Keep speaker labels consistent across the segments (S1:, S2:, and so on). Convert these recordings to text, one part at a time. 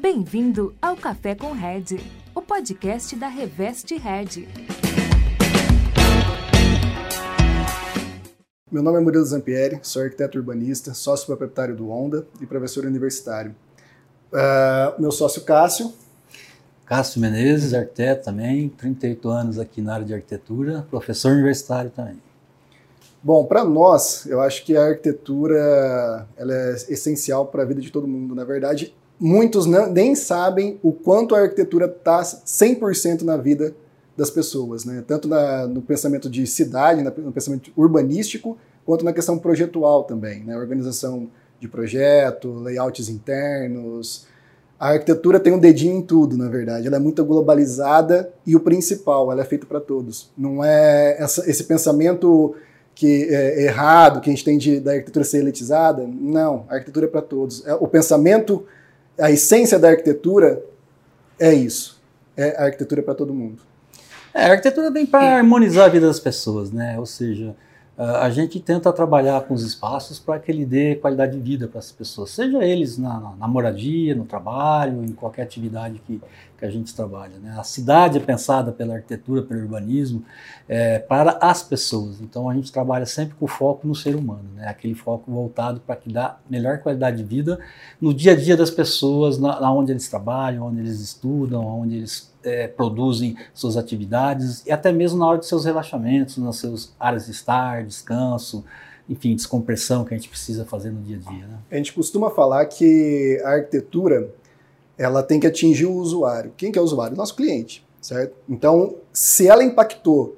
S1: Bem-vindo ao Café com Red, o podcast da Reveste Red.
S2: Meu nome é Murilo Zampieri, sou arquiteto urbanista, sócio proprietário do Onda e professor universitário. Uh, meu sócio Cássio.
S3: Cássio Menezes, arquiteto também, 38 anos aqui na área de arquitetura, professor universitário também.
S2: Bom, para nós, eu acho que a arquitetura ela é essencial para a vida de todo mundo. Na verdade, muitos não, nem sabem o quanto a arquitetura está 100% na vida das pessoas, né? tanto na, no pensamento de cidade, no pensamento urbanístico, quanto na questão projetual também, né? organização de projeto, layouts internos. A arquitetura tem um dedinho em tudo, na verdade. Ela é muito globalizada e o principal, ela é feita para todos. Não é essa, esse pensamento que é errado que a gente tem de, da arquitetura ser elitizada. Não, a arquitetura é para todos. É, o pensamento a essência da arquitetura é isso. É a arquitetura para todo mundo.
S3: É, a arquitetura vem para harmonizar a vida das pessoas, né? Ou seja, a gente tenta trabalhar com os espaços para que ele dê qualidade de vida para as pessoas, seja eles na, na, moradia, no trabalho, em qualquer atividade que, que a gente trabalha. Né? A cidade é pensada pela arquitetura, pelo urbanismo, é, para as pessoas. Então a gente trabalha sempre com foco no ser humano, né? aquele foco voltado para que dá melhor qualidade de vida no dia a dia das pessoas, na, na onde eles trabalham, onde eles estudam, onde eles é, produzem suas atividades e até mesmo na hora de seus relaxamentos, nas suas áreas de estar, descanso, enfim, descompressão que a gente precisa fazer no dia a dia. Né?
S2: A gente costuma falar que a arquitetura ela tem que atingir o usuário. Quem que é o usuário? Nosso cliente, certo? Então, se ela impactou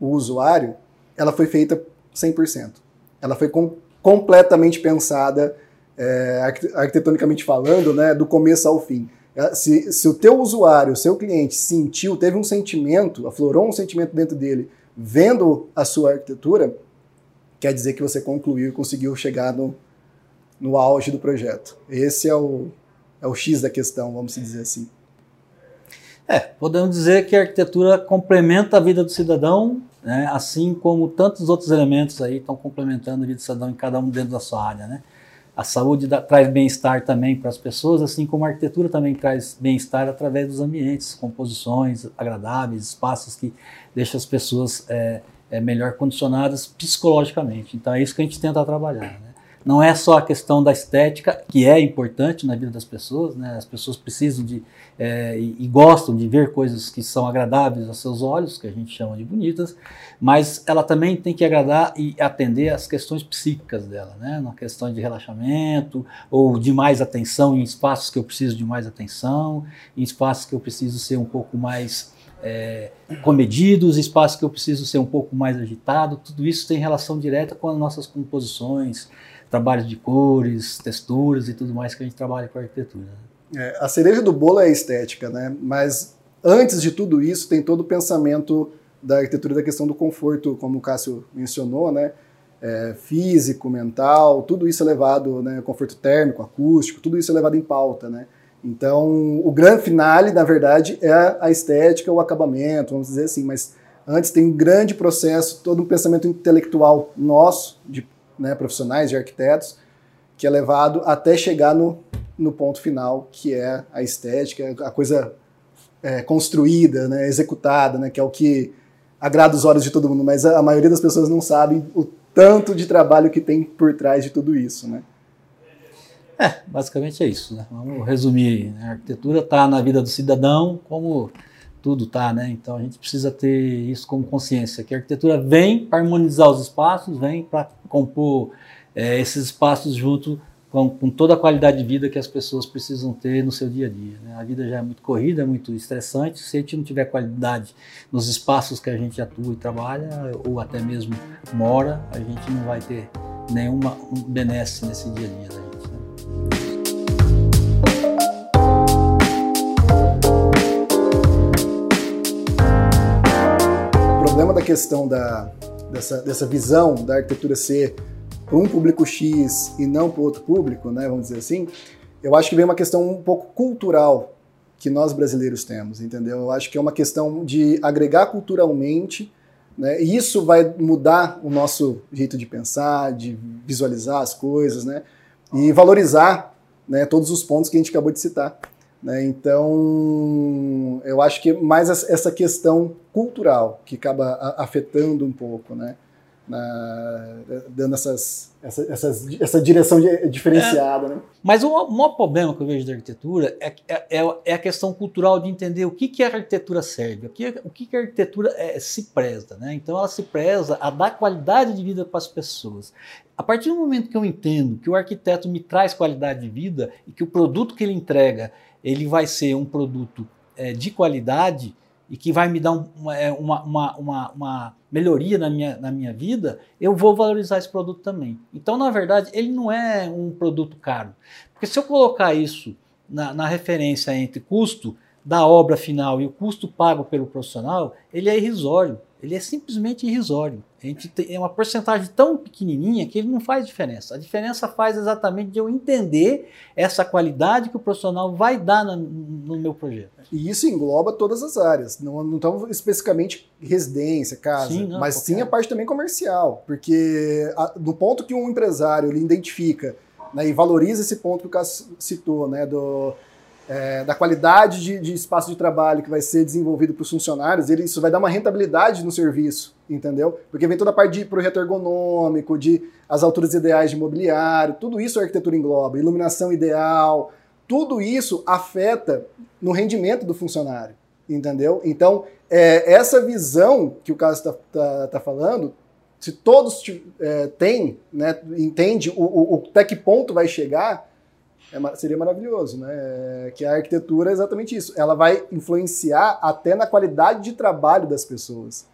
S2: o usuário, ela foi feita 100%. Ela foi com, completamente pensada, é, arquitetonicamente falando, né, do começo ao fim. É, se, se o teu usuário, o seu cliente sentiu, teve um sentimento, aflorou um sentimento dentro dele, vendo a sua arquitetura, quer dizer que você concluiu e conseguiu chegar no, no auge do projeto. Esse é o, é o X da questão, vamos dizer assim.
S3: É, podemos dizer que a arquitetura complementa a vida do cidadão, né, assim como tantos outros elementos aí estão complementando a vida do cidadão em cada um dentro da sua área, né? A saúde dá, traz bem-estar também para as pessoas, assim como a arquitetura também traz bem-estar através dos ambientes, composições agradáveis, espaços que deixam as pessoas é, é, melhor condicionadas psicologicamente. Então é isso que a gente tenta trabalhar. Né? Não é só a questão da estética, que é importante na vida das pessoas, né? as pessoas precisam de é, e, gostam de ver coisas que são agradáveis aos seus olhos, que a gente chama de bonitas, mas ela também tem que agradar e atender às questões psíquicas dela, né? na questão de relaxamento ou de mais atenção em espaços que eu preciso de mais atenção, em espaços que eu preciso ser um pouco mais é, comedidos, espaços que eu preciso ser um pouco mais agitado, tudo isso tem relação direta com as nossas composições, trabalhos de cores, texturas e tudo mais que a gente trabalha com a arquitetura.
S2: É, a cereja do bolo é a estética, né? Mas antes de tudo isso tem todo o pensamento da arquitetura da questão do conforto, como o Cássio mencionou, né? É, físico, mental, tudo isso é levado, né? Conforto térmico, acústico, tudo isso é levado em pauta, né? Então, o grande finale, na verdade, é a estética, o acabamento, vamos dizer assim, mas antes tem um grande processo, todo um pensamento intelectual nosso, de né, profissionais, de arquitetos, que é levado até chegar no, no ponto final, que é a estética, a coisa é, construída, né, executada, né, que é o que agrada os olhos de todo mundo, mas a, maioria das pessoas não sabem o tanto de trabalho que tem por trás de tudo isso, né?
S3: É, basicamente é isso, né? Vamos resumir. Né? A arquitetura está na vida do cidadão, como tudo está, né? Então a gente precisa ter isso como consciência, que a arquitetura vem para harmonizar os espaços, vem para compor é, esses espaços junto com, com, toda a qualidade de vida que as pessoas precisam ter no seu dia a dia. Né? A vida já é muito corrida, é muito estressante. Se a gente não tiver qualidade nos espaços que a gente atua e trabalha, ou até mesmo mora, a gente não vai ter nenhuma um benesse nesse dia a dia. Né?
S2: Questão da, dessa, dessa visão da arquitetura ser para um público X e não para outro público, né, vamos dizer assim, eu acho que vem uma questão um pouco cultural que nós brasileiros temos, entendeu? Eu acho que é uma questão de agregar culturalmente, né? E isso vai mudar o nosso jeito de pensar, de visualizar as coisas, né? E valorizar, né, todos os pontos que a gente acabou de citar. Né? Então, eu acho que mais essa questão cultural que acaba afetando um pouco, né? Na, dando essas, essa, essas, essa direção diferenciada. É, né?
S3: Mas o maior problema que eu vejo da arquitetura é, é, é, é a questão cultural de entender o que, que a arquitetura serve, o que, o que, que a arquitetura é, se preza. Né? Então ela se preza a dar qualidade de vida para as pessoas. A partir do momento que eu entendo que o arquiteto me traz qualidade de vida e que o produto que ele entrega ele vai ser um produto é, de qualidade e que vai me dar é, uma, uma, uma, uma, melhoria na minha, na minha vida, eu vou valorizar esse produto também. Então, na verdade, ele não é um produto caro. Porque se eu colocar isso na, na referência entre custo da obra final e o custo pago pelo profissional, ele é irrisório ele é simplesmente irrisório. A gente tem uma porcentagem tão pequenininha que ele não faz diferença. A diferença faz exatamente de eu entender essa qualidade que o profissional vai dar no, no meu projeto.
S2: E isso engloba todas as áreas, não, não tão especificamente residência, casa, sim, não, mas qualquer. sim a parte também comercial, porque a, no ponto que um empresário ele identifica né, e valoriza esse ponto que o Cássio citou, né, do é, da qualidade de, de, espaço de trabalho que vai ser desenvolvido para os funcionários, ele, isso vai dar uma rentabilidade no serviço, entendeu? Porque vem toda a parte de projeto ergonômico, de as alturas ideais de mobiliário, tudo isso a arquitetura engloba, iluminação ideal, tudo isso afeta no rendimento do funcionário, entendeu? Então, é, essa visão que o caso está tá, tá falando, se todos é, têm, né, entende o, o, o, até que ponto vai chegar, é, seria maravilhoso, né? Que a arquitetura é exatamente isso. Ela vai influenciar até na qualidade de trabalho das pessoas.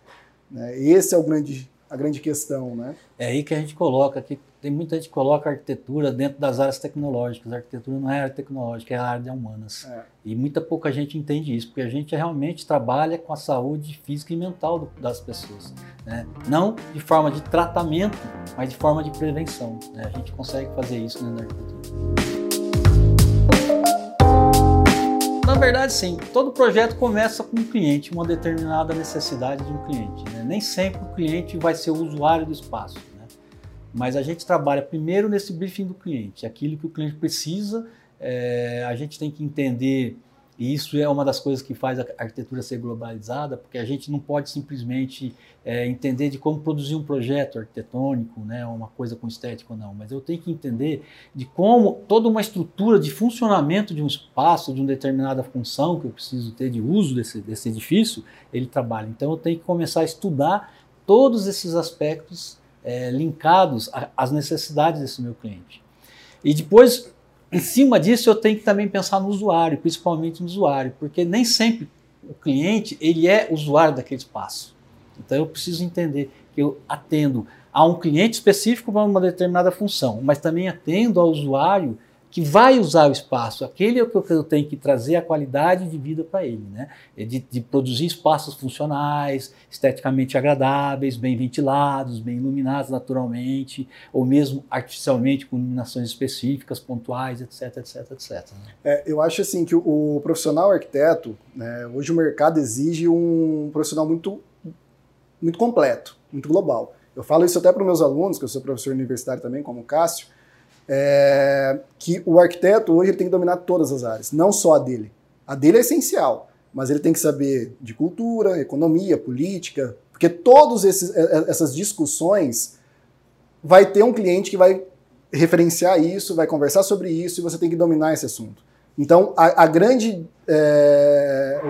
S2: Né? Esse é o grande, a grande questão, né?
S3: É aí que a gente coloca, que tem muita gente que coloca a arquitetura dentro das áreas tecnológicas. A arquitetura não é área tecnológica, é a área de humanas. É. E muita pouca gente entende isso, porque a gente realmente trabalha com a saúde física e mental do, das pessoas. Né? Não de forma de tratamento, mas de forma de prevenção. Né? A gente consegue fazer isso dentro da arquitetura. Na verdade, sim. Todo projeto começa com um cliente, uma determinada necessidade de um cliente. Né? Nem sempre o cliente vai ser o usuário do espaço. Né? Mas a gente trabalha primeiro nesse briefing do cliente. Aquilo que o cliente precisa, é, a gente tem que entender e isso é uma das coisas que faz a arquitetura ser globalizada, porque a gente não pode simplesmente é, entender de como produzir um projeto arquitetônico, né, uma coisa com estética ou não, mas eu tenho que entender de como toda uma estrutura de funcionamento de um espaço, de uma determinada função que eu preciso ter de uso desse, desse edifício, ele trabalha. Então eu tenho que começar a estudar todos esses aspectos é, linkados às necessidades desse meu cliente. E depois em cima disso, eu tenho que também pensar no usuário, principalmente no usuário, porque nem sempre o cliente ele é usuário daquele espaço. Então eu preciso entender que eu atendo a um cliente específico para uma determinada função, mas também atendo ao usuário que vai usar o espaço, aquele é o que eu tenho que trazer a qualidade de vida para ele, né? É de, de, produzir espaços funcionais, esteticamente agradáveis, bem ventilados, bem iluminados naturalmente, ou mesmo artificialmente com iluminações específicas, pontuais, etc, etc, etc.
S2: É, eu acho assim que o, o profissional arquiteto, né, hoje o mercado exige um profissional muito, muito completo, muito global. Eu falo isso até para os meus alunos, que eu sou professor universitário também, como o Cássio, é, que o arquiteto hoje ele tem que dominar todas as áreas, não só a dele. A dele é essencial, mas ele tem que saber de cultura, economia, política, porque todas é, é, essas discussões vai ter um cliente que vai referenciar isso, vai conversar sobre isso e você tem que dominar esse assunto. Então, a, a grande, é,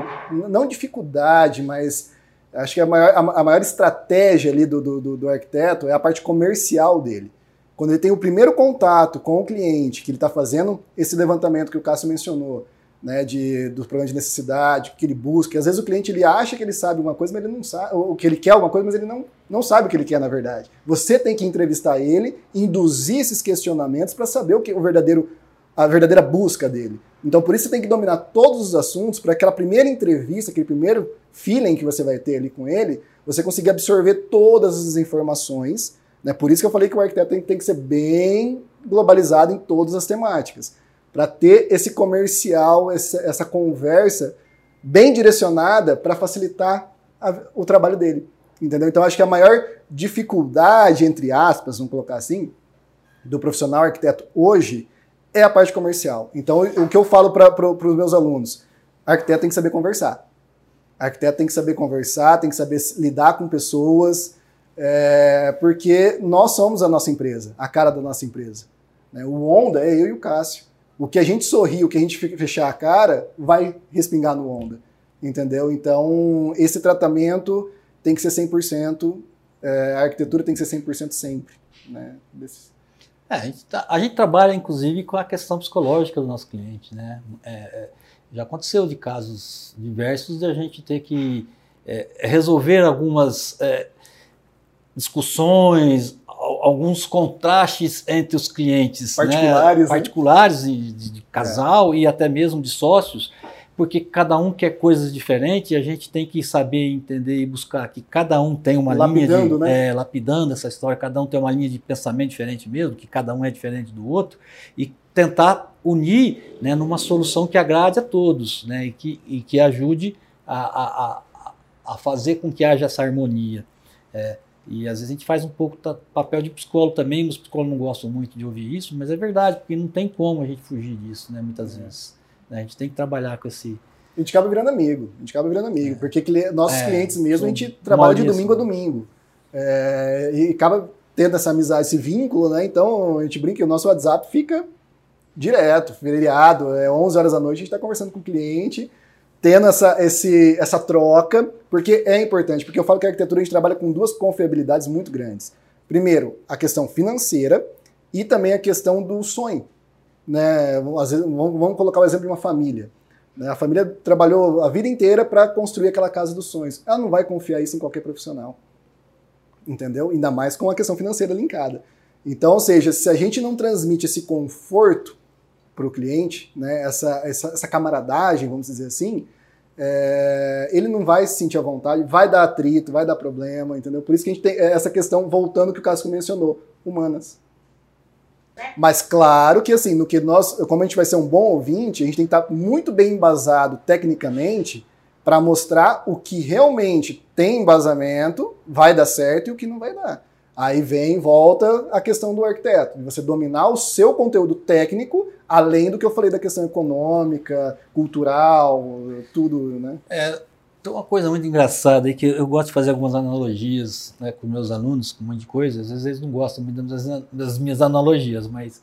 S2: não dificuldade, mas acho que a maior, a maior estratégia ali do, do, do arquiteto é a parte comercial dele. Quando ele tem o primeiro contato com o cliente, que ele está fazendo esse levantamento que o Cássio mencionou, né, de, dos problemas de necessidade, que ele busca. Às vezes o cliente ele acha que ele sabe uma coisa, mas ele não sabe, ou que ele quer alguma coisa, mas ele não, não sabe o que ele quer na verdade. Você tem que entrevistar ele, induzir esses questionamentos para saber o que o verdadeiro a verdadeira busca dele. Então por isso você tem que dominar todos os assuntos para aquela primeira entrevista, aquele primeiro feeling que você vai ter ali com ele, você conseguir absorver todas as informações né? Por isso que eu falei que o arquiteto tem, tem que ser bem globalizado em todas as temáticas, para ter esse comercial, essa, essa conversa bem direcionada para facilitar a, o trabalho dele. Entendeu? Então acho que a maior dificuldade, entre aspas, vamos colocar assim, do profissional arquiteto hoje é a parte comercial. Então, o que eu falo para os meus alunos, arquiteto tem que saber conversar. Arquiteto tem que saber conversar, tem que saber lidar com pessoas, é, porque nós somos a nossa empresa, a cara da nossa empresa. Né? O Onda é eu e o Cássio. O que a gente sorri, o que a gente fechar a cara, vai respingar no Onda. Entendeu? Então, esse tratamento tem que ser 100%, é, a arquitetura tem que ser 100% sempre. Né? Desse...
S3: É, a, gente tá, a, gente trabalha, inclusive, com a questão psicológica do nosso cliente. Né? É, é já aconteceu de casos diversos de a gente ter que é, resolver algumas é, discussões, alguns contrastes entre os clientes
S2: particulares,
S3: né? particulares de, de, casal é. e até mesmo de sócios, porque cada um quer coisas diferentes e a gente tem que saber entender e buscar que cada um tem uma lapidando, linha de, né? é, lapidando essa história, cada um tem uma linha de pensamento diferente mesmo, que cada um é diferente do outro e tentar unir né, numa solução que agrade a todos né, e, que, e que ajude a, a, a, fazer com que haja essa harmonia. É, e às vezes a gente faz um pouco papel de psicólogo também, os psicólogos não gostam muito de ouvir isso, mas é verdade, porque não tem como a gente fugir disso, né, muitas é. vezes. Né, a gente tem que trabalhar com esse.
S2: A gente acaba virando amigo, a gente acaba virando amigo, é. porque nossos é, clientes mesmo, a gente trabalha de domingo a domingo. É, e acaba tendo essa amizade, esse vínculo, né? Então a gente brinca que o nosso WhatsApp fica direto, feriado, é 11 horas da noite, a gente está conversando com o cliente, tendo essa, esse, essa troca, porque é importante, porque eu falo que a arquitetura a gente trabalha com duas confiabilidades muito grandes. Primeiro, a questão financeira e também a questão do sonho. Né? Às vezes, vamos colocar o exemplo de uma família. Né? A família trabalhou a vida inteira para construir aquela casa dos sonhos. Ela não vai confiar isso em qualquer profissional. Entendeu? Ainda mais com a questão financeira linkada. Então, ou seja, se a gente não transmite esse conforto para o cliente, né, essa, essa, essa, camaradagem, vamos dizer assim, é, ele não vai se sentir à vontade, vai dar atrito, vai dar problema, entendeu? Por isso que a gente tem essa questão, voltando que o Cássio mencionou, humanas. Mas claro que assim, no que nós, como a gente vai ser um bom ouvinte, a gente tem que estar muito bem embasado tecnicamente para mostrar o que realmente tem embasamento, vai dar certo e o que não vai dar. Aí vem, volta a questão do arquiteto, de você dominar o seu conteúdo técnico, além do que eu falei da questão econômica, cultural, tudo, né?
S3: É, tem uma coisa muito engraçada aí que eu gosto de fazer algumas analogias né, com meus alunos, com um monte de coisa. Às vezes eles não gostam muito das, das minhas analogias, mas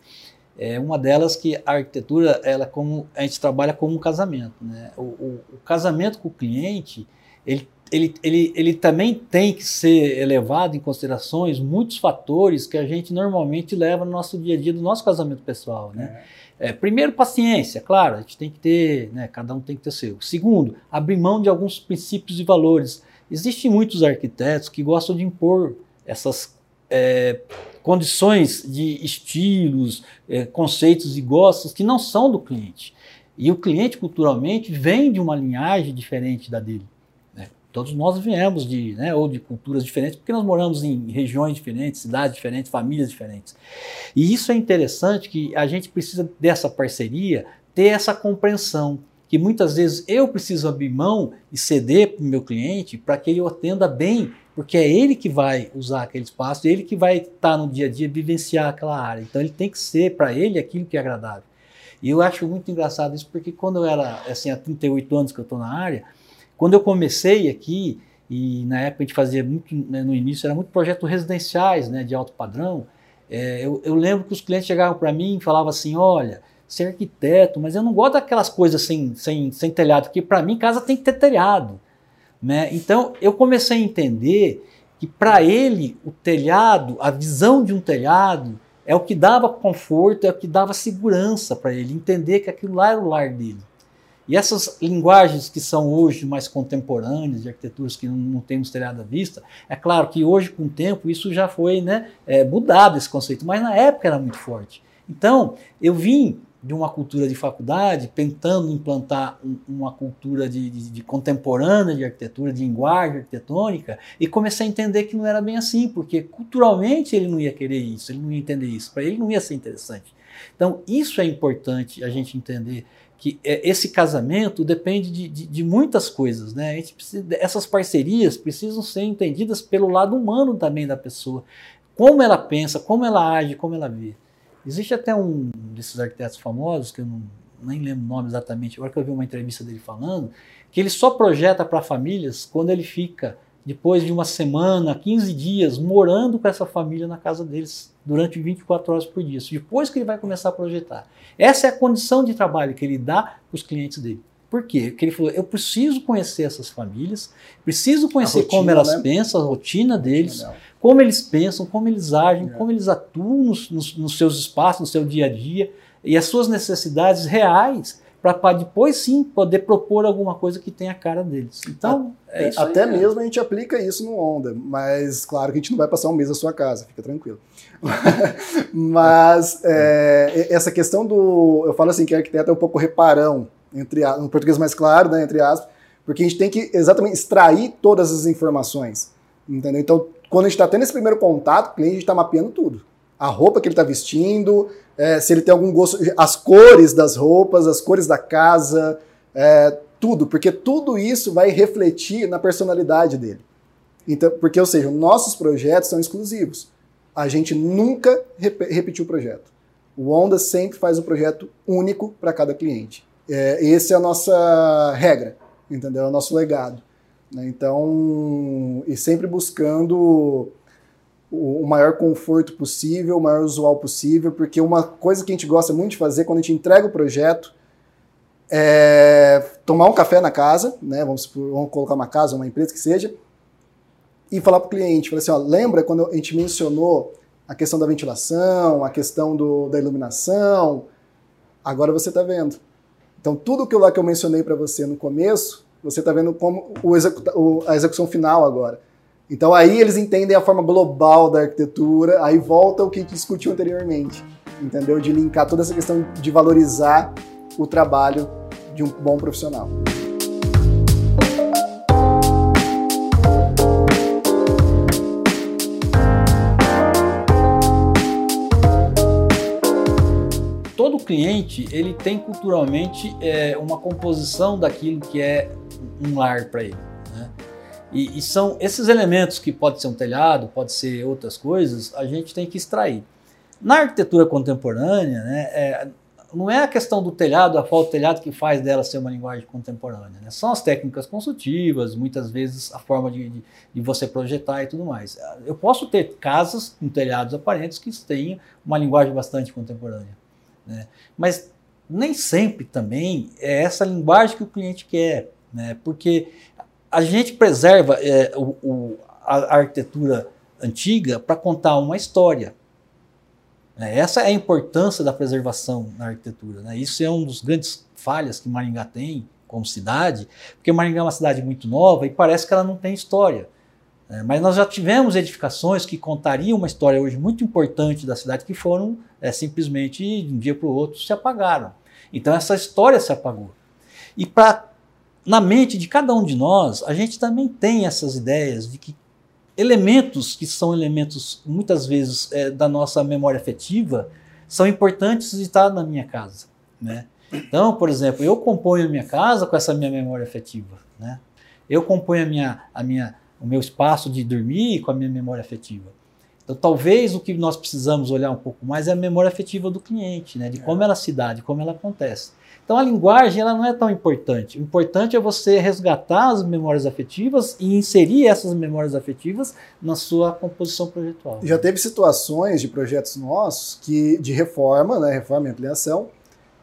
S3: é uma delas que a arquitetura, ela é como a gente trabalha como um casamento, né? O, o, o casamento com o cliente, ele ele, ele, ele também tem que ser elevado em considerações muitos fatores que a gente normalmente leva no nosso dia a dia do nosso casamento pessoal, né? É. É, primeiro, paciência, claro, a gente tem que ter, né, cada um tem que ter seu. Segundo, abrir mão de alguns princípios e valores. Existem muitos arquitetos que gostam de impor essas é, condições de estilos, é, conceitos e gostos que não são do cliente. E o cliente, culturalmente, vem de uma linhagem diferente da dele. Todos nós viemos de, né, ou de culturas diferentes, porque nós moramos em regiões diferentes, cidades diferentes, famílias diferentes. E isso é interessante que a gente precisa dessa parceria, ter essa compreensão, que muitas vezes eu preciso abrir mão e ceder para o meu cliente para que ele o atenda bem, porque é ele que vai usar aquele espaço, ele que vai estar no dia a dia vivenciar aquela área. Então ele tem que ser para ele aquilo que é agradável. E eu acho muito engraçado isso, porque quando eu era, assim, há 38 anos que eu estou na área, quando eu comecei aqui, e na época a gente fazia muito, né, no início, era muito projetos residenciais né, de alto padrão, é, eu, eu, lembro que os clientes chegavam para mim e falavam assim: olha, ser arquiteto, mas eu não gosto daquelas coisas sem, sem, sem telhado, porque para mim casa tem que ter telhado. Né? Então eu comecei a entender que para ele o telhado, a visão de um telhado, é o que dava conforto, é o que dava segurança para ele, entender que aquilo lá era o lar dele. E essas linguagens que são hoje mais contemporâneas, de arquiteturas que não, não temos telhado à vista, é claro que hoje, com o tempo, isso já foi né, é, mudado, esse conceito, mas na época era muito forte. Então, eu vim de uma cultura de faculdade, tentando implantar um, uma cultura de, de, de, contemporânea de arquitetura, de linguagem arquitetônica, e comecei a entender que não era bem assim, porque culturalmente ele não ia querer isso, ele não ia entender isso, para ele não ia ser interessante. Então, isso é importante a gente entender que é, esse casamento depende de, de, de muitas coisas, né? Precisa, essas parcerias precisam ser entendidas pelo lado humano também da pessoa, como ela pensa, como ela age, como ela vê. Existe até um desses arquitetos famosos, que eu não, nem lembro o nome exatamente, agora que eu vi uma entrevista dele falando, que ele só projeta para famílias quando ele fica, depois de uma semana, 15 dias, morando com essa família na casa deles durante 24 horas por dia. Depois que ele vai começar a projetar. Essa é a condição de trabalho que ele dá para os clientes dele. Por quê? Porque ele falou: eu preciso conhecer essas famílias, preciso conhecer rotina, como elas né? pensam, a rotina deles, como eles pensam, como eles agem, é. como eles atuam nos, nos, nos, seus espaços, no seu dia a dia, e as suas necessidades reais, para depois sim poder propor alguma coisa que tenha a cara deles. Então,
S2: é isso Até aí, mesmo a gente aplica isso no Onda, mas claro que a gente não vai passar um mês na sua casa, fica tranquilo. mas é, essa questão do. Eu falo assim que arquiteto é um pouco reparão entre no português mais claro, né, entre aspas, porque a gente tem que exatamente extrair todas as informações, entendeu? Então, quando a gente está tendo esse primeiro contato, o cliente está mapeando tudo. A roupa que ele está vestindo, é, se ele tem algum gosto, as cores das roupas, as cores da casa, é, tudo, porque tudo isso vai refletir na personalidade dele. Então, porque, ou seja, nossos projetos são exclusivos. A gente nunca rep repetiu o projeto. O Onda sempre faz um projeto único para cada cliente. É, esse é a nossa regra, entendeu? É o nosso legado. Né? Então, e sempre buscando o maior conforto possível, o maior usual possível, porque uma coisa que a gente gosta muito de fazer quando a gente entrega o projeto é tomar um café na casa, né? Vamos, vamos colocar uma casa, uma empresa que seja, e falar para o cliente, falar assim, ó, lembra quando a gente mencionou a questão da ventilação, a questão do, da iluminação? Agora você está vendo. Então, tudo eu, lá que eu mencionei para você no começo, você está vendo como o o, a execução final agora. Então, aí eles entendem a forma global da arquitetura, aí volta o que discutiu anteriormente, entendeu? De linkar toda essa questão de valorizar o trabalho de um bom profissional.
S3: cliente ele tem culturalmente é, uma composição daquilo que é um lar para ele. E, e, são esses elementos que pode ser um telhado, pode ser outras coisas, a gente tem que extrair. Na arquitetura contemporânea, né, é, não é a questão do telhado, a falta do telhado que faz dela ser uma linguagem contemporânea. Né? São as técnicas construtivas, muitas vezes a forma de, de, de, você projetar e tudo mais. Eu posso ter casas com telhados aparentes que tenham uma linguagem bastante contemporânea. Né? Mas nem sempre também é essa linguagem que o cliente quer, né? porque a gente preserva é, o, o, a arquitetura antiga para contar uma história. Né? Essa é a importância da preservação na arquitetura. Né? Isso é um dos grandes falhas que Maringá tem como cidade, porque Maringá é uma cidade muito nova e parece que ela não tem história. É, mas nós já tivemos edificações que contariam uma história hoje muito importante da cidade que foram é, simplesmente de um dia para o outro se apagaram. Então essa história se apagou. E para na mente de cada um de nós, a gente também tem essas ideias de que elementos que são elementos muitas vezes é, da nossa memória afetiva são importantes de estar na minha casa, né? Então, por exemplo, eu componho a minha casa com essa minha memória afetiva, né? Eu componho a minha, a minha o meu espaço de dormir com a minha memória afetiva. Então, talvez o que nós precisamos olhar um pouco mais é a memória afetiva do cliente, né? de como é. ela se dá, de como ela acontece. Então, a linguagem ela não é tão importante. O importante é você resgatar as memórias afetivas e inserir essas memórias afetivas na sua composição projetual.
S2: Já teve situações de projetos nossos que de reforma, né, reforma e ampliação,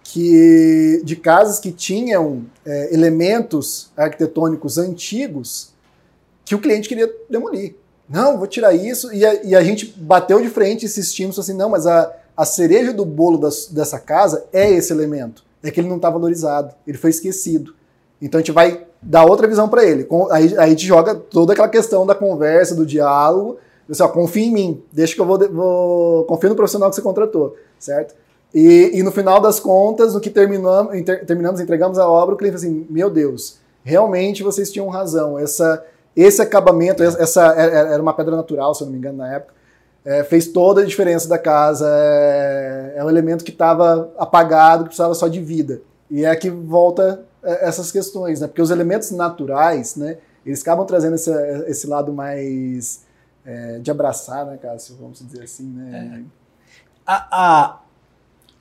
S2: que de casas que tinham é, elementos arquitetônicos antigos que o cliente queria demolir. Não, vou tirar isso. E a, e a gente bateu de frente, insistimos assim, não, mas a, a cereja do bolo das, dessa casa é esse elemento. É que ele não está valorizado, ele foi esquecido. Então a gente vai dar outra visão para ele. Aí, a gente joga toda aquela questão da conversa, do diálogo. Você, ó, confia em mim, deixa que eu vou, vou confia no profissional que você contratou, certo? E, e no final das contas, no que terminamos, inter, terminamos, entregamos a obra, o cliente assim: Meu Deus, realmente vocês tinham razão. Essa, esse acabamento, essa é, é, era uma pedra natural, se eu não me engano, na época, é, fez toda a diferença da casa. É, é um elemento que estava apagado, que precisava só de vida. E é que volta é, essas questões, né? Porque os elementos naturais, né? Eles acabam trazendo esse, esse lado mais é, de abraçar, né, Cássio? Vamos dizer assim, né?
S3: A, a,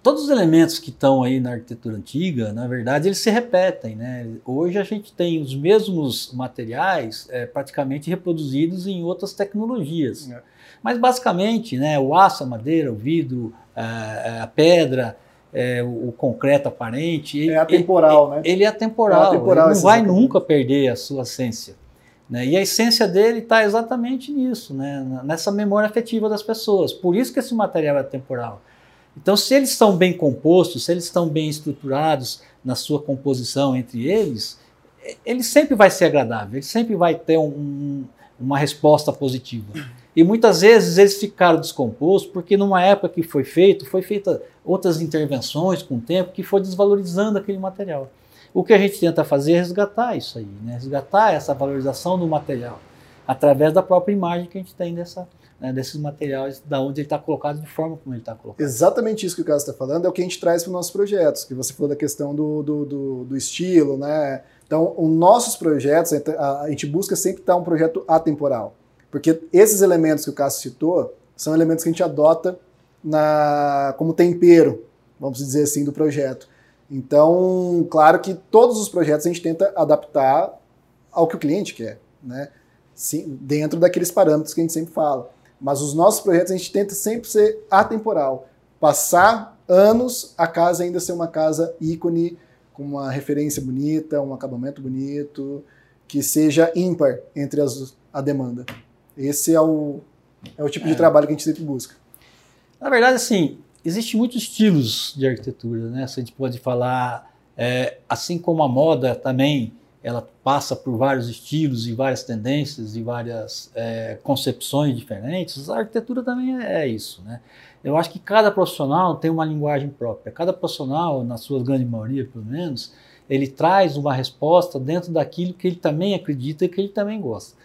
S3: todos os elementos que estão aí na arquitetura antiga, na verdade, eles se repetem. Né? Hoje a gente tem os mesmos materiais é, praticamente reproduzidos em outras tecnologias. É. Mas basicamente, né, o aço, a madeira, o vidro, a, a pedra, é, o, concreto aparente.
S2: É atemporal,
S3: ele, né? Ele é atemporal. É
S2: atemporal
S3: ele não vai nunca perder a sua essência. Né? E a essência dele está exatamente nisso, né? nessa memória afetiva das pessoas. Por isso que esse material é temporal. Então, se eles estão bem compostos, se eles estão bem estruturados na sua composição entre eles, ele sempre vai ser agradável, ele sempre vai ter um, uma resposta positiva. E muitas vezes eles ficaram descompostos porque numa época que foi feito, foi feita outras intervenções com o tempo que foi desvalorizando aquele material. O que a gente tenta fazer é resgatar isso aí, né? resgatar essa valorização do material através da própria imagem que a gente tem dessa, né, desses materiais, da onde ele está colocado, de forma como ele está colocado.
S2: Exatamente isso que o Carlos está falando é o que a gente traz para os nossos projetos, que você falou da questão do, do, do, do estilo, né? Então, os nossos projetos, a gente busca sempre estar um projeto atemporal, porque esses elementos que o Cássio citou são elementos que a gente adota na, como tempero, vamos dizer assim, do projeto. Então, claro que todos os projetos a gente tenta adaptar ao que o cliente quer, né? Sim, dentro daqueles parâmetros que a gente sempre fala. Mas os nossos projetos a gente tenta sempre ser atemporal. Passar anos, a casa ainda ser uma casa ícone, com uma referência bonita, um acabamento bonito, que seja ímpar entre as, a demanda. Esse é o, é o tipo é. de trabalho que a gente sempre busca.
S3: Na verdade, assim, Existem muitos estilos de arquitetura, né? Se a gente pode falar, é, assim como a moda também, ela passa por vários estilos e várias tendências e várias é, concepções diferentes, a arquitetura também é, é isso, né? Eu acho que cada profissional tem uma linguagem própria. Cada profissional, na sua grande maioria, pelo menos, ele traz uma resposta dentro daquilo que ele também acredita e que ele também gosta.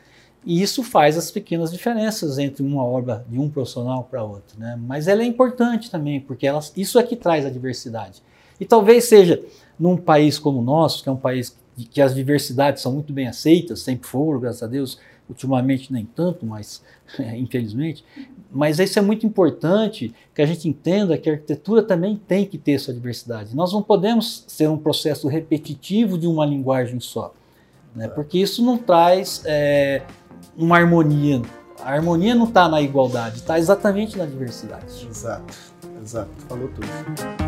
S3: E isso faz as pequenas diferenças entre uma obra de um profissional para outro. Né? Mas ela é importante também, porque isso é que traz a diversidade. E talvez seja num país como o nosso, que é um país que as diversidades são muito bem aceitas, sempre foram, graças a Deus, ultimamente nem tanto, mas é, infelizmente. Mas isso é muito importante que a gente entenda que a arquitetura também tem que ter sua diversidade. Nós não podemos ser um processo repetitivo de uma linguagem só, né? porque isso não traz é, uma harmonia. A harmonia não está na igualdade, está exatamente na diversidade.
S2: Exato, exato, falou tudo.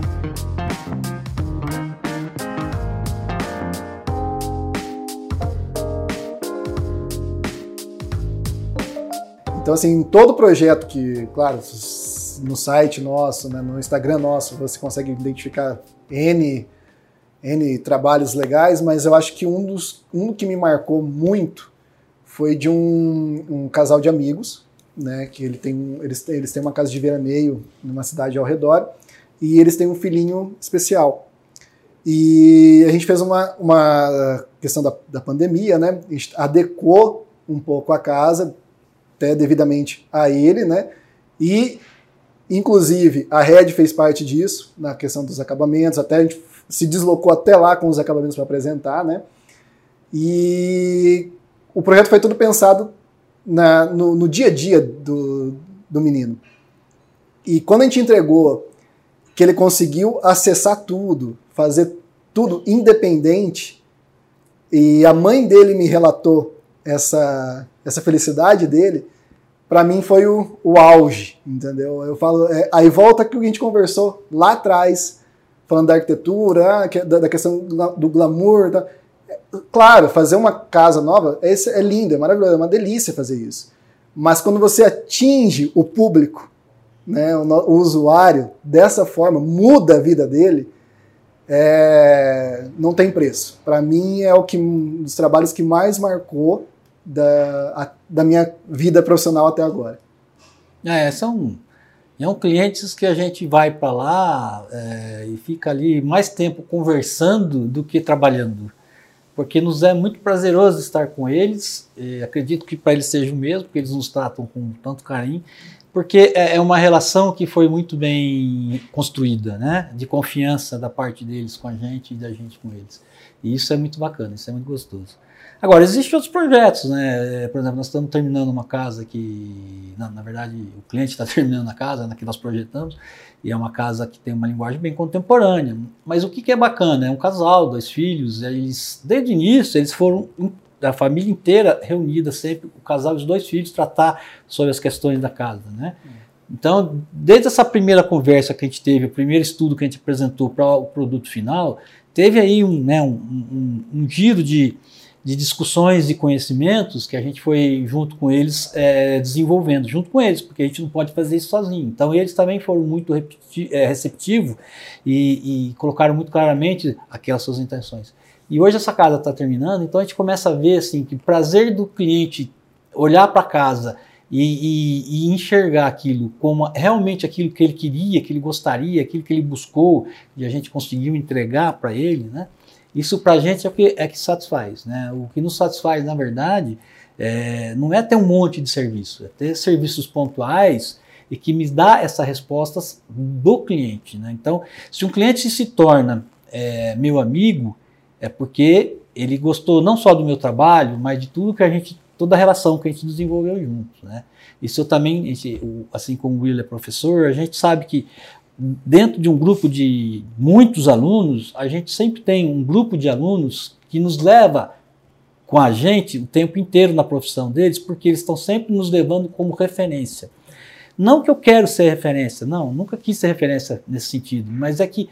S2: Então, assim, todo projeto que, claro, no site nosso, né, no Instagram nosso, você consegue identificar N, N trabalhos legais, mas eu acho que um dos um que me marcou muito foi de um, um casal de amigos, né, que ele tem, eles, eles têm uma casa de veraneio numa cidade ao redor, e eles têm um filhinho especial. E a gente fez uma, uma questão da, da pandemia, né, a gente adequou um pouco a casa, até devidamente a ele, né, e inclusive a Red fez parte disso, na questão dos acabamentos, até a gente se deslocou até lá com os acabamentos para apresentar, né, e o projeto foi todo pensado na, no, no, dia a dia do, do menino. E quando a gente entregou que ele conseguiu acessar tudo, fazer tudo independente, e a mãe dele me relatou essa, essa felicidade dele, para mim foi o, o auge, entendeu? Eu falo, é, aí volta que a gente conversou lá atrás, falando da arquitetura, ah, da, da questão do, do glamour, tá? Claro, fazer uma casa nova é, é lindo, é maravilhoso, é uma delícia fazer isso. Mas quando você atinge o público, né, o, o usuário, dessa forma, muda a vida dele, é, não tem preço. Para mim é o que um dos trabalhos que mais marcou da, a, da minha vida profissional até agora.
S3: É, são, são clientes que a gente vai para lá é, e fica ali mais tempo conversando do que trabalhando porque nos é muito prazeroso estar com eles. acredito que para eles seja o mesmo, porque eles nos tratam com tanto carinho, porque é, é uma relação que foi muito bem construída, né? De confiança da parte deles com a gente e da gente com eles. E isso é muito bacana, isso é muito gostoso. Agora, existem outros projetos, né? É, por exemplo, nós estamos terminando uma casa que, na, na verdade, o cliente está terminando a casa, né, que nós projetamos, e é uma casa que tem uma linguagem bem contemporânea. Mas o que, que é bacana? É um casal, dois filhos, eles, desde o início, eles foram a família inteira reunida sempre, o casal e os dois filhos, tratar sobre as questões da casa, né? Então, desde essa primeira conversa que a gente teve, o primeiro estudo que a gente apresentou para o produto final, teve aí um, né, um, um, um giro de, de discussões e conhecimentos que a gente foi junto com eles é, desenvolvendo, junto com eles, porque a gente não pode fazer isso sozinho. Então eles também foram muito é, receptivos e, e, colocaram muito claramente aquelas suas intenções. E hoje essa casa está terminando, então a gente começa a ver assim que o prazer do cliente olhar para casa e, e, e, enxergar aquilo como realmente aquilo que ele queria, que ele gostaria, aquilo que ele buscou e a gente conseguiu entregar para ele, né? Isso para a gente é o que, é que satisfaz. Né? O que nos satisfaz, na verdade, é, não é ter um monte de serviço, é ter serviços pontuais e que me dá essas respostas do cliente. Né? Então, se um cliente se torna é, meu amigo, é porque ele gostou não só do meu trabalho, mas de tudo que a gente, toda a relação que a gente desenvolveu juntos. Né? Isso eu também, assim como o Will é professor, a gente sabe que dentro de um grupo de muitos alunos, a gente sempre tem um grupo de alunos que nos leva com a gente o tempo inteiro na profissão deles, porque eles estão sempre nos levando como referência. Não que eu quero ser referência, não, nunca quis ser referência nesse sentido, mas é que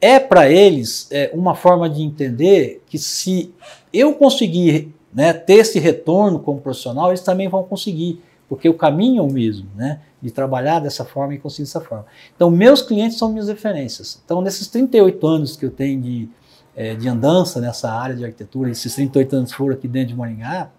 S3: é para eles é, uma forma de entender que se eu conseguir né, ter esse retorno como profissional, eles também vão conseguir porque o caminho é o mesmo, né? De trabalhar dessa forma e conseguir dessa forma. Então, meus clientes são minhas referências. Então, nesses 38 anos que eu tenho de, é, de andança nessa área de arquitetura, esses 38 anos foram aqui dentro de Maringá,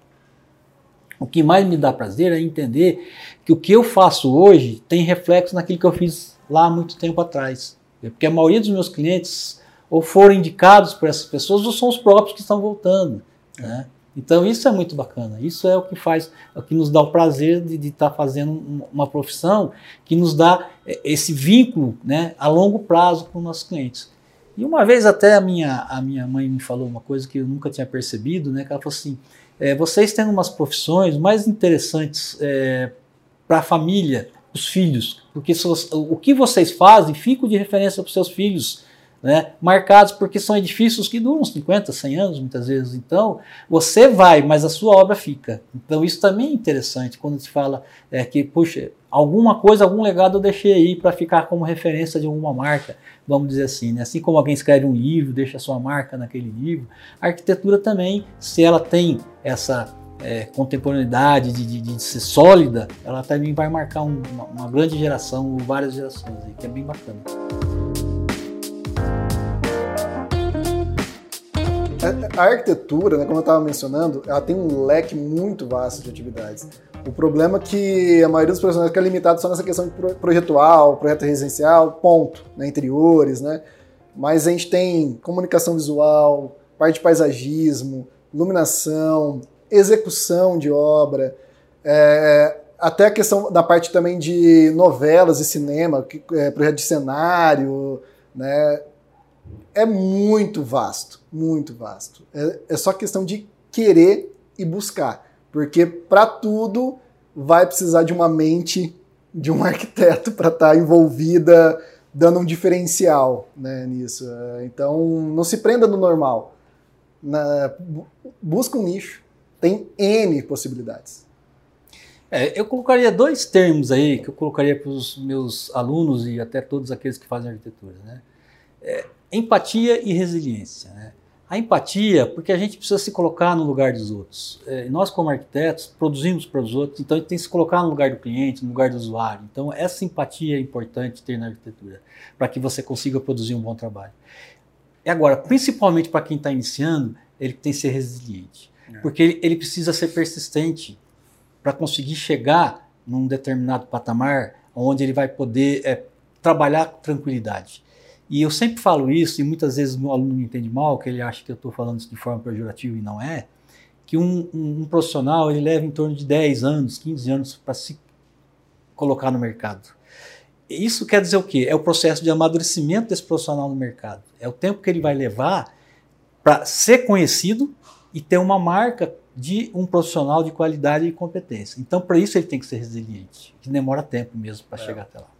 S3: o que mais me dá prazer é entender que o que eu faço hoje tem reflexo naquilo que eu fiz lá há muito tempo atrás. Porque a maioria dos meus clientes ou foram indicados por essas pessoas ou são os próprios que estão voltando. Né? Então isso é muito bacana. Isso é o que faz, é o que nos dá o prazer de estar tá fazendo uma profissão que nos dá é, esse vínculo, né, a longo prazo com os nossos clientes. E uma vez até a minha, a minha mãe me falou uma coisa que eu nunca tinha percebido, né, que ela falou assim, é, vocês têm umas profissões mais interessantes é, para a família, os filhos, porque o que vocês fazem fica de referência para os seus filhos né, marcados porque são edifícios que duram 50, 100 anos muitas vezes. Então, você vai, mas a sua obra fica. Então, isso também é interessante quando se fala é, que, puxa, alguma coisa, algum legado eu deixei aí para ficar como referência de alguma marca, vamos dizer assim. Né? Assim como alguém escreve um livro, deixa a sua marca naquele livro, a arquitetura também, se ela tem essa é, contemporaneidade, de, de, de, ser sólida, ela também vai marcar um, uma, uma, grande geração, várias gerações, que é bem bacana.
S2: A arquitetura, né, como eu estava mencionando, ela tem um leque muito vasto de atividades. O problema é que a maioria dos profissionais fica limitado só nessa questão de projetual, projeto residencial, ponto, né, interiores, né? Mas a gente tem comunicação visual, parte de paisagismo, iluminação, execução de obra, é, até a questão da parte também de novelas e cinema, é, projeto de cenário, né? É muito vasto, muito vasto. É, é só questão de querer e buscar, porque para tudo vai precisar de uma mente de um arquiteto para estar tá envolvida, dando um diferencial né, nisso. Então, não se prenda no normal. Na, busca um nicho. Tem N possibilidades.
S3: É, eu colocaria dois termos aí que eu colocaria para os meus alunos e até todos aqueles que fazem arquitetura. Né? É, empatia e resiliência. Né? A empatia, porque a gente precisa se colocar no lugar dos outros. É, nós, como arquitetos, produzimos para os outros, então a gente tem que se colocar no lugar do cliente, no lugar do usuário. Então, essa empatia é importante ter na arquitetura, para que você consiga produzir um bom trabalho. E agora, principalmente para quem está iniciando, ele tem que ser resiliente, é. porque ele, ele precisa ser persistente para conseguir chegar num determinado patamar onde ele vai poder é, trabalhar com tranquilidade. E eu sempre falo isso, e muitas vezes meu aluno me entende mal, que ele acha que eu estou falando isso de forma pejorativa e não é, que um, um, um, profissional ele leva em torno de 10 anos, 15 anos para se colocar no mercado. Isso quer dizer o quê? É o processo de amadurecimento desse profissional no mercado. É o tempo que ele vai levar para ser conhecido e ter uma marca de um profissional de qualidade e competência. Então, para isso, ele tem que ser resiliente, que demora tempo mesmo para
S2: É.
S3: chegar até lá.